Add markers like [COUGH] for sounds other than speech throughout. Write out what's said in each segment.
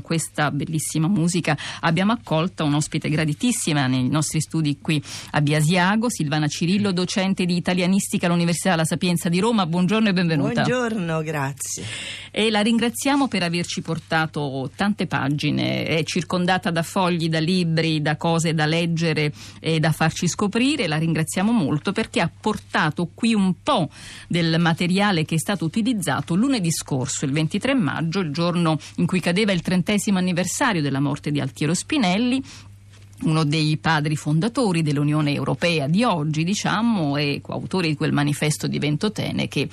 con questa bellissima musica abbiamo accolto un'ospite graditissima nei nostri studi qui a Biasiago, Silvana Cirillo, docente di italianistica all'Università La Sapienza di Roma. Buongiorno e benvenuta. Buongiorno, grazie. E la ringraziamo per averci portato tante pagine, è circondata da fogli, da libri, da cose da leggere e da farci scoprire. La ringraziamo molto perché ha portato qui un po' del materiale che è stato utilizzato lunedì scorso, il 23 maggio, il giorno in cui cadeva il trentesimo anniversario della morte di Altiero Spinelli uno dei padri fondatori dell'Unione Europea di oggi, diciamo, e coautore di quel manifesto di Ventotene che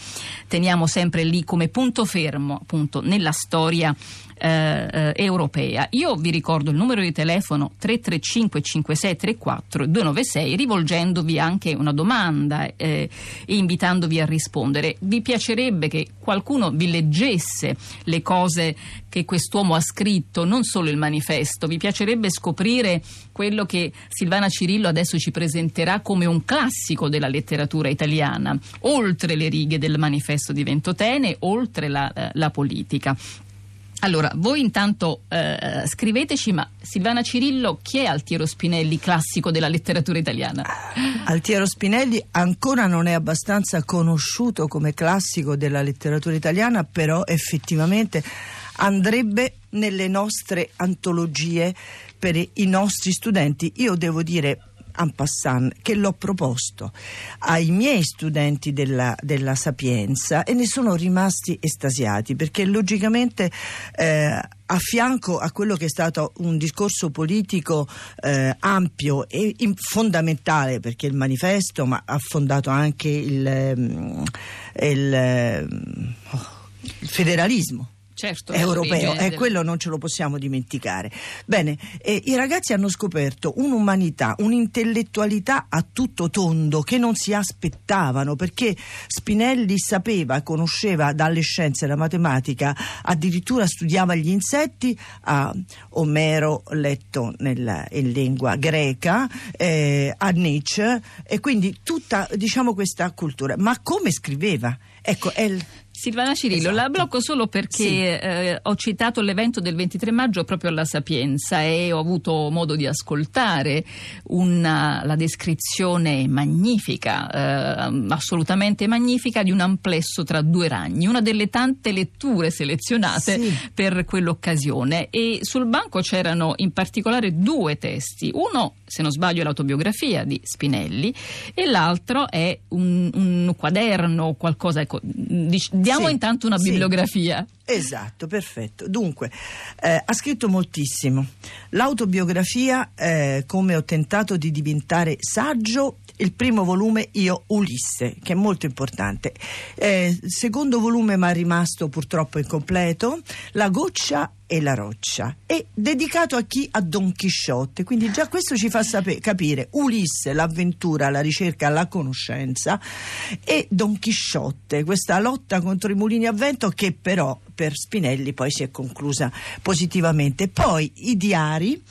teniamo sempre lì come punto fermo appunto nella storia eh, eh, europea. Io vi ricordo il numero di telefono 335 5634 296 rivolgendovi anche una domanda eh, e invitandovi a rispondere. Vi piacerebbe che qualcuno vi leggesse le cose che quest'uomo ha scritto, non solo il manifesto, vi piacerebbe scoprire quello che Silvana Cirillo adesso ci presenterà come un classico della letteratura italiana, oltre le righe del manifesto di Ventotene, oltre la, eh, la politica. Allora, voi intanto eh, scriveteci, ma Silvana Cirillo, chi è Altiero Spinelli, classico della letteratura italiana? Altiero Spinelli ancora non è abbastanza conosciuto come classico della letteratura italiana, però effettivamente andrebbe nelle nostre antologie per i nostri studenti. Io devo dire en passant che l'ho proposto ai miei studenti della, della Sapienza e ne sono rimasti estasiati perché logicamente eh, a fianco a quello che è stato un discorso politico eh, ampio e fondamentale perché il manifesto ma ha fondato anche il, mm, il, mm, oh, il federalismo certo, europeo e quello non ce lo possiamo dimenticare. Bene, eh, i ragazzi hanno scoperto un'umanità, un'intellettualità a tutto tondo che non si aspettavano perché Spinelli sapeva, conosceva dalle scienze la matematica, addirittura studiava gli insetti, a Omero letto nella, in lingua greca, eh, a Nietzsche e quindi tutta diciamo questa cultura. Ma come scriveva? Ecco, è il Silvana Cirillo, esatto. la blocco solo perché sì. eh, ho citato l'evento del 23 maggio proprio alla Sapienza e ho avuto modo di ascoltare una, la descrizione magnifica, eh, assolutamente magnifica, di un amplesso tra due ragni, una delle tante letture selezionate sì. per quell'occasione. E sul banco c'erano in particolare due testi. Uno, se non sbaglio, è l'autobiografia di Spinelli e l'altro è un, un quaderno, qualcosa ecco, di, Diamo sì, intanto una bibliografia. Esatto, perfetto. Dunque, eh, ha scritto moltissimo. L'autobiografia, eh, come ho tentato di diventare saggio, il primo volume Io Ulisse, che è molto importante. Eh, secondo volume è rimasto purtroppo incompleto, La goccia e la roccia è dedicato a chi? A Don Chisciotte quindi già questo ci fa sapere, capire Ulisse, l'avventura, la ricerca, la conoscenza e Don Chisciotte questa lotta contro i mulini a vento che però per Spinelli poi si è conclusa positivamente. Poi i diari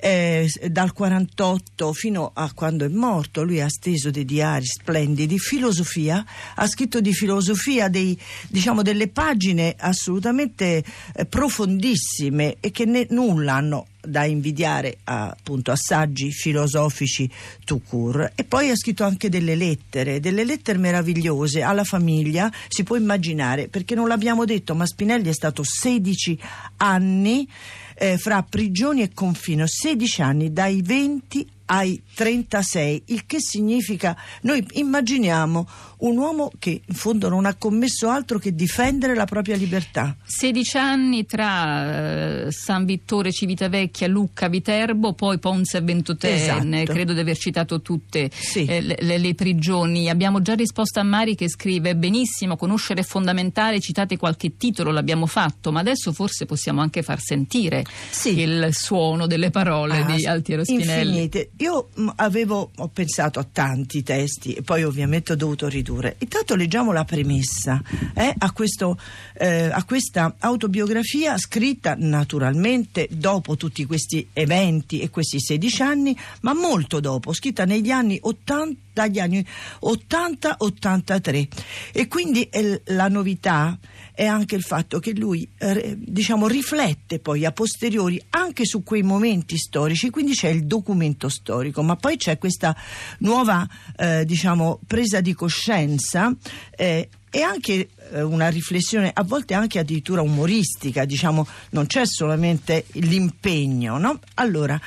eh, dal 48 fino a quando è morto, lui ha steso dei diari splendidi, filosofia, ha scritto di filosofia dei, diciamo, delle pagine assolutamente eh, profondissime e che ne, nulla hanno da invidiare a, appunto a saggi filosofici tout court. E poi ha scritto anche delle lettere, delle lettere meravigliose alla famiglia, si può immaginare perché non l'abbiamo detto ma Spinelli è stato 16 anni eh, fra prigioni e confino, 16 anni dai 20 ai 36, il che significa noi immaginiamo un uomo che in fondo non ha commesso altro che difendere la propria libertà. 16 anni tra uh, San Vittore, Civitavecchia, Lucca, Viterbo, poi Ponce e Ventotene, esatto. credo di aver citato tutte sì. eh, le, le, prigioni. Abbiamo già risposto a Mari che scrive benissimo, conoscere è fondamentale, citate qualche titolo, l'abbiamo fatto, ma adesso forse possiamo anche far sentire sì. il suono delle parole ah, di Altiero Spinelli. Infinite. Io mh, mm, avevo, ho pensato a tanti testi e poi ovviamente ho dovuto ridurre. Intanto leggiamo la premessa eh, a, questo, eh, a questa autobiografia scritta naturalmente dopo tutti questi eventi e questi 16 anni, ma molto dopo, scritta negli anni 80 dagli anni 80-83 e quindi la novità è anche il fatto che lui eh, diciamo, riflette poi a posteriori anche su quei momenti storici, quindi c'è il documento storico, ma poi c'è questa nuova eh, diciamo, presa di coscienza eh, e anche eh, una riflessione a volte anche addirittura umoristica, diciamo, non c'è solamente l'impegno, no? Allora,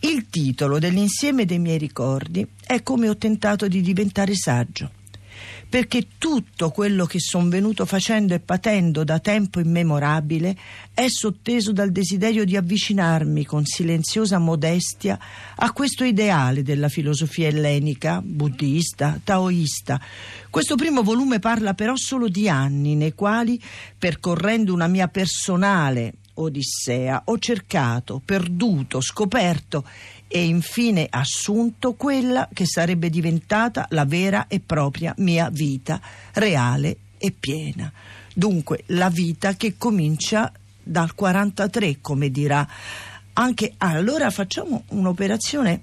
il titolo dell'insieme dei miei ricordi è come ho tentato di diventare saggio perché tutto quello che sono venuto facendo e patendo da tempo immemorabile è sotteso dal desiderio di avvicinarmi con silenziosa modestia a questo ideale della filosofia ellenica, buddista, taoista. Questo primo volume parla però solo di anni nei quali, percorrendo una mia personale odissea, ho cercato, perduto, scoperto e infine assunto quella che sarebbe diventata la vera e propria mia vita, reale e piena. Dunque la vita che comincia dal 43, come dirà anche allora facciamo un'operazione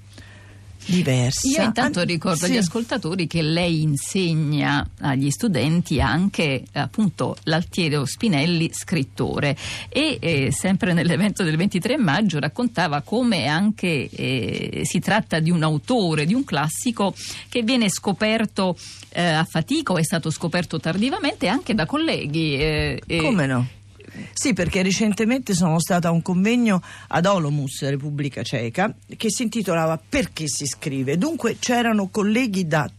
diversa. Io intanto ricordo sì. agli ascoltatori che lei insegna agli studenti anche appunto l'Altiero Spinelli scrittore e eh, sempre nell'evento del 23 maggio raccontava come anche eh, si tratta di un autore, di un classico che viene scoperto eh, a fatica o è stato scoperto tardivamente anche da colleghi. Eh, come no? Sì, perché recentemente sono stata a un convegno ad Olomus, Repubblica Ceca, che si intitolava Perché si scrive. Dunque c'erano colleghi da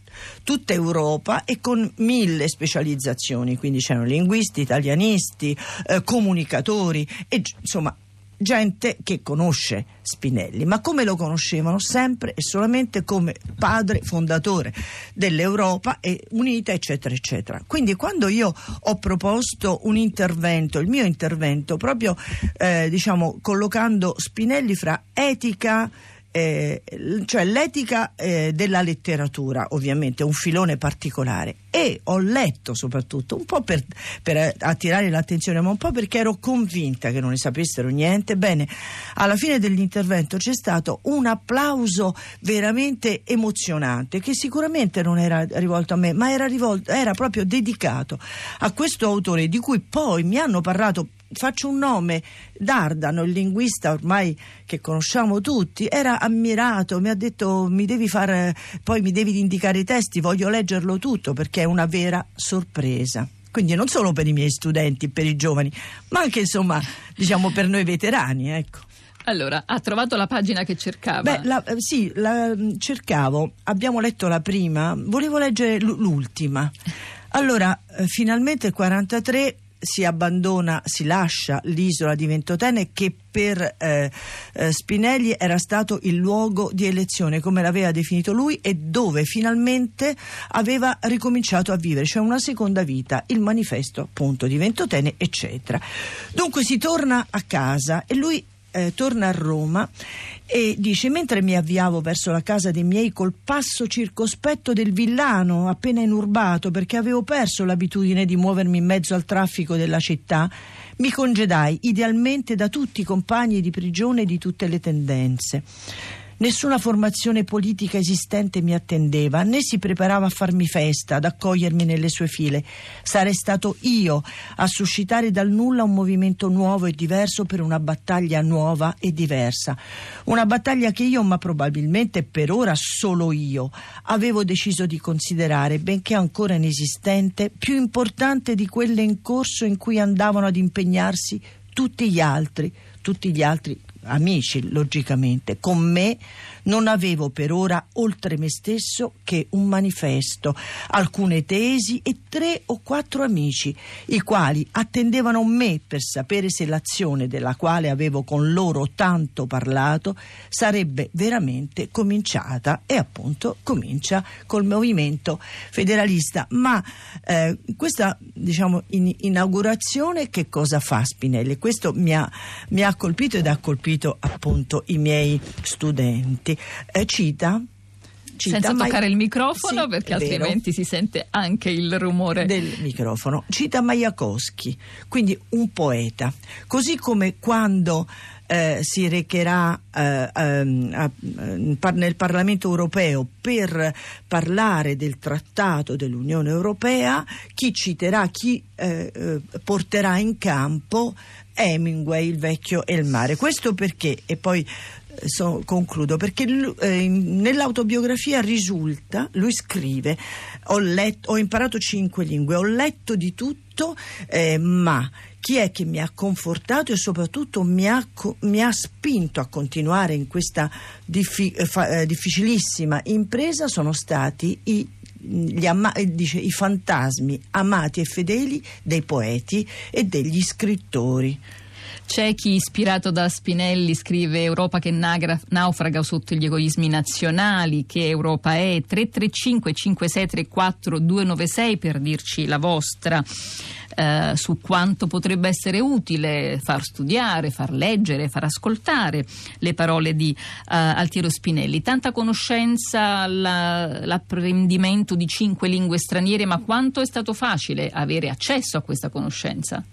tutta Europa e con mille specializzazioni, quindi c'erano linguisti, italianisti, eh, comunicatori e insomma gente che conosce Spinelli, ma come lo conoscevano? Sempre e solamente come padre fondatore dell'Europa e unita, eccetera, eccetera. Quindi quando io ho proposto un intervento, il mio intervento, proprio eh, diciamo collocando Spinelli fra etica eh, cioè l'etica eh, della letteratura, ovviamente, un filone particolare. E ho letto soprattutto, un po' per, per, attirare l'attenzione, ma un po' perché ero convinta che non ne sapessero niente. Bene, alla fine dell'intervento c'è stato un applauso veramente emozionante, che sicuramente non era rivolto a me, ma era, rivolto, era proprio dedicato a questo autore di cui poi mi hanno parlato faccio un nome, Dardano, il linguista ormai che conosciamo tutti, era ammirato, mi ha detto mi devi fare, poi mi devi indicare i testi, voglio leggerlo tutto perché è una vera sorpresa. Quindi non solo per i miei studenti, per i giovani, ma anche insomma, diciamo per noi veterani, ecco. Allora, ha trovato la pagina che cercava? Beh, la, eh, sì, la mm, cercavo. Abbiamo letto la prima, volevo leggere l'ultima. Allora, eh, finalmente il 43 si abbandona, si lascia l'isola di Ventotene che per eh, eh, Spinelli era stato il luogo di elezione, come l'aveva definito lui, e dove finalmente aveva ricominciato a vivere, cioè una seconda vita, il manifesto appunto di Ventotene, eccetera. Dunque si torna a casa e lui eh, torna a Roma e dice mentre mi avviavo verso la casa dei miei col passo circospetto del villano appena inurbato perché avevo perso l'abitudine di muovermi in mezzo al traffico della città mi congedai idealmente da tutti i compagni di prigione di tutte le tendenze Nessuna formazione politica esistente mi attendeva, né si preparava a farmi festa, ad accogliermi nelle sue file. Sarei stato io a suscitare dal nulla un movimento nuovo e diverso per una battaglia nuova e diversa. Una battaglia che io, ma probabilmente per ora solo io, avevo deciso di considerare, benché ancora inesistente, più importante di quelle in corso in cui andavano ad impegnarsi tutti gli altri, tutti gli altri amici, logicamente. Con me non avevo per ora, oltre me stesso, che un manifesto, alcune tesi e tre o quattro amici, i quali attendevano me per sapere se l'azione della quale avevo con loro tanto parlato sarebbe veramente cominciata e appunto comincia col movimento federalista. Ma eh, questa diciamo, in, inaugurazione che cosa fa Spinelli? Questo mi ha, mi ha colpito ed ha colpito appunto i miei studenti. Eh, cita cita Senza Mai- toccare il microfono Sì, perché è vero. altrimenti si sente anche il rumore. del microfono. Cita Majakowski, quindi un poeta. Così come quando eh, si recherà eh, ehm, a- nel Parlamento europeo per parlare del trattato dell'Unione Europea, chi citerà, chi eh, eh, porterà in campo Hemingway, il vecchio e il mare. Questo perché, e poi eh, so- concludo, perché eh, nell'autobiografia risulta, lui scrive, ho, letto- ho imparato cinque lingue, ho letto di tutto, eh, ma chi è che mi ha confortato e soprattutto mi ha, mi ha spinto a continuare in questa diffi- eh, eh, difficilissima impresa sono stati i ama- eh, dice, i fantasmi amati e fedeli dei poeti e degli scrittori. C'è chi ispirato da Spinelli scrive Europa che nagra- naufraga sotto gli egoismi nazionali, che Europa è 335 5634 296 per dirci la vostra eh, su quanto potrebbe essere utile far studiare, far leggere, far ascoltare le parole di eh, Altiero Spinelli. Tanta conoscenza, la- l'apprendimento di cinque lingue straniere, ma quanto è stato facile avere accesso a questa conoscenza?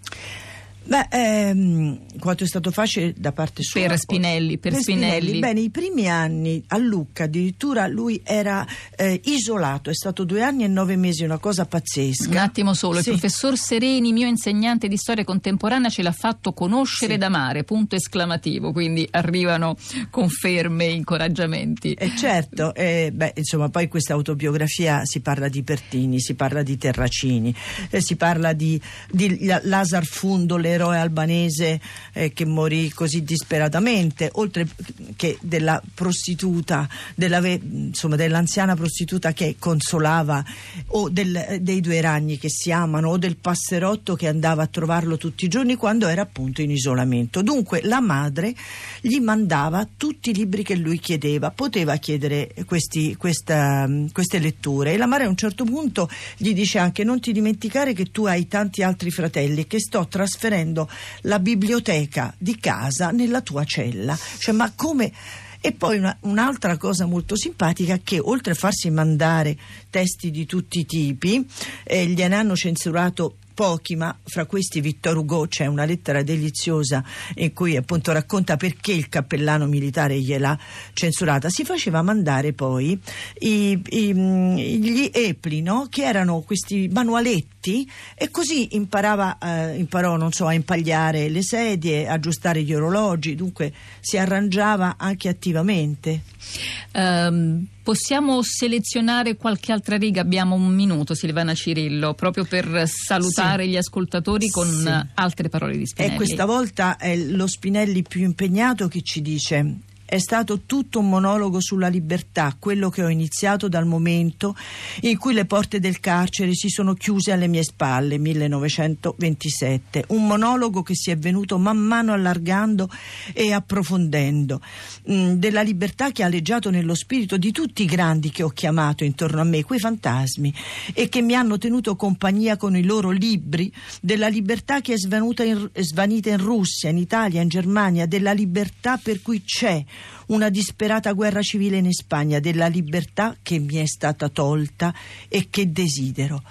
Beh, ehm, quanto è stato facile da parte sua? Per Spinelli, per Spinelli. Bene, i primi anni a Lucca addirittura lui era eh, isolato, è stato due anni e nove mesi, una cosa pazzesca. Un attimo solo, Sì. il professor Sereni, mio insegnante di storia contemporanea, ce l'ha fatto conoscere Sì. ed amare, punto esclamativo, quindi arrivano conferme incoraggiamenti. E certo, eh, beh, insomma, poi questa autobiografia si parla di Pertini, si parla di Terracini, eh, si parla di, di La- Lazar Fundo, l'eroe albanese eh, che morì così disperatamente, oltre che della prostituta, della insomma, dell'anziana prostituta che consolava, o del- dei due ragni che si amano, o del passerotto che andava a trovarlo tutti i giorni quando era appunto in isolamento. Dunque la madre gli mandava tutti i libri che lui chiedeva, poteva chiedere questi- questa- queste letture e la madre a un certo punto gli dice anche non ti dimenticare che tu hai tanti altri fratelli che sto trasferendo la biblioteca di casa nella tua cella. Cioè, ma come... E poi una- un'altra cosa molto simpatica che oltre a farsi mandare testi di tutti i tipi, eh, gliene hanno censurato pochi, ma fra questi Vittor Hugo c'è una lettera deliziosa in cui appunto racconta perché il cappellano militare gliel'ha censurata. Si faceva mandare poi i- i- gli epli, no? che erano questi manualetti e così imparava, eh, imparò so, a impagliare le sedie, aggiustare gli orologi, dunque si arrangiava anche attivamente. Ehm, possiamo selezionare qualche altra riga? Abbiamo un minuto, Silvana Cirillo, proprio per salutare gli ascoltatori con Sì. altre parole di Spinelli. E questa volta è lo Spinelli più impegnato che ci dice. È stato tutto un monologo sulla libertà, quello che ho iniziato dal momento in cui le porte del carcere si sono chiuse alle mie spalle, 1927. Un monologo che si è venuto man mano allargando e approfondendo, mm, della libertà che ha aleggiato nello spirito di tutti i grandi che ho chiamato intorno a me, quei fantasmi, e che mi hanno tenuto compagnia con i loro libri, della libertà che è in- svanita in Russia, in Italia, in Germania, della libertà per cui c'è una disperata guerra civile in Spagna, della libertà che mi è stata tolta e che desidero.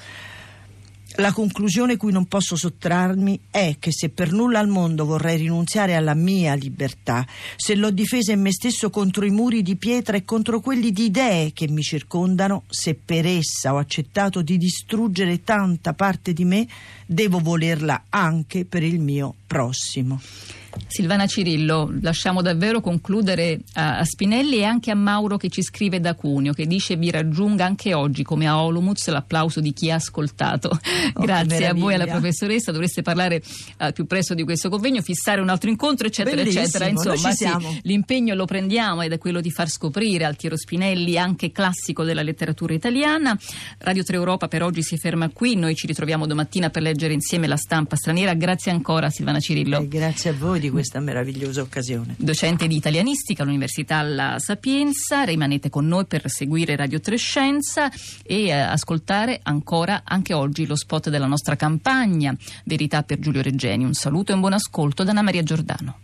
La conclusione cui non posso sottrarmi è che se per nulla al mondo vorrei rinunziare alla mia libertà, se l'ho difesa in me stesso contro i muri di pietra e contro quelli di idee che mi circondano, se per essa ho accettato di distruggere tanta parte di me, devo volerla anche per il mio prossimo. Silvana Cirillo, lasciamo davvero concludere a, Spinelli e anche a Mauro che ci scrive da Cuneo, che dice vi raggiunga anche oggi come a Olomuz l'applauso di chi ha ascoltato. Oh, [LAUGHS] Grazie a voi e alla professoressa, dovreste parlare eh, più presto di questo convegno, fissare un altro incontro, eccetera, Bellissimo, eccetera. Insomma, sì, l'impegno lo prendiamo ed è quello di far scoprire Altiero Spinelli, anche classico della letteratura italiana. Radio 3 Europa per oggi si ferma qui, noi ci ritroviamo domattina per leggere insieme la stampa straniera. Grazie ancora Silvana Cirillo. E grazie a voi di questa meravigliosa occasione. docente di italianistica all'Università La Sapienza. Rimanete con noi per seguire Radio Trescenza e eh, ascoltare ancora anche oggi lo spot della nostra campagna Verità per Giulio Reggeni. Un saluto e un buon ascolto da Anna Maria Giordano.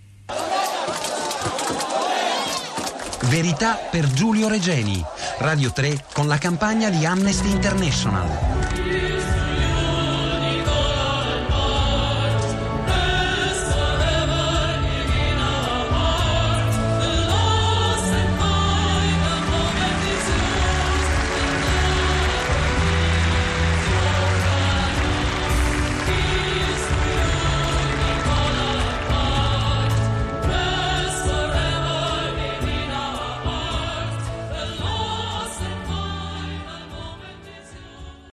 Verità per Giulio Regeni. Radio 3 con la campagna di Amnesty International.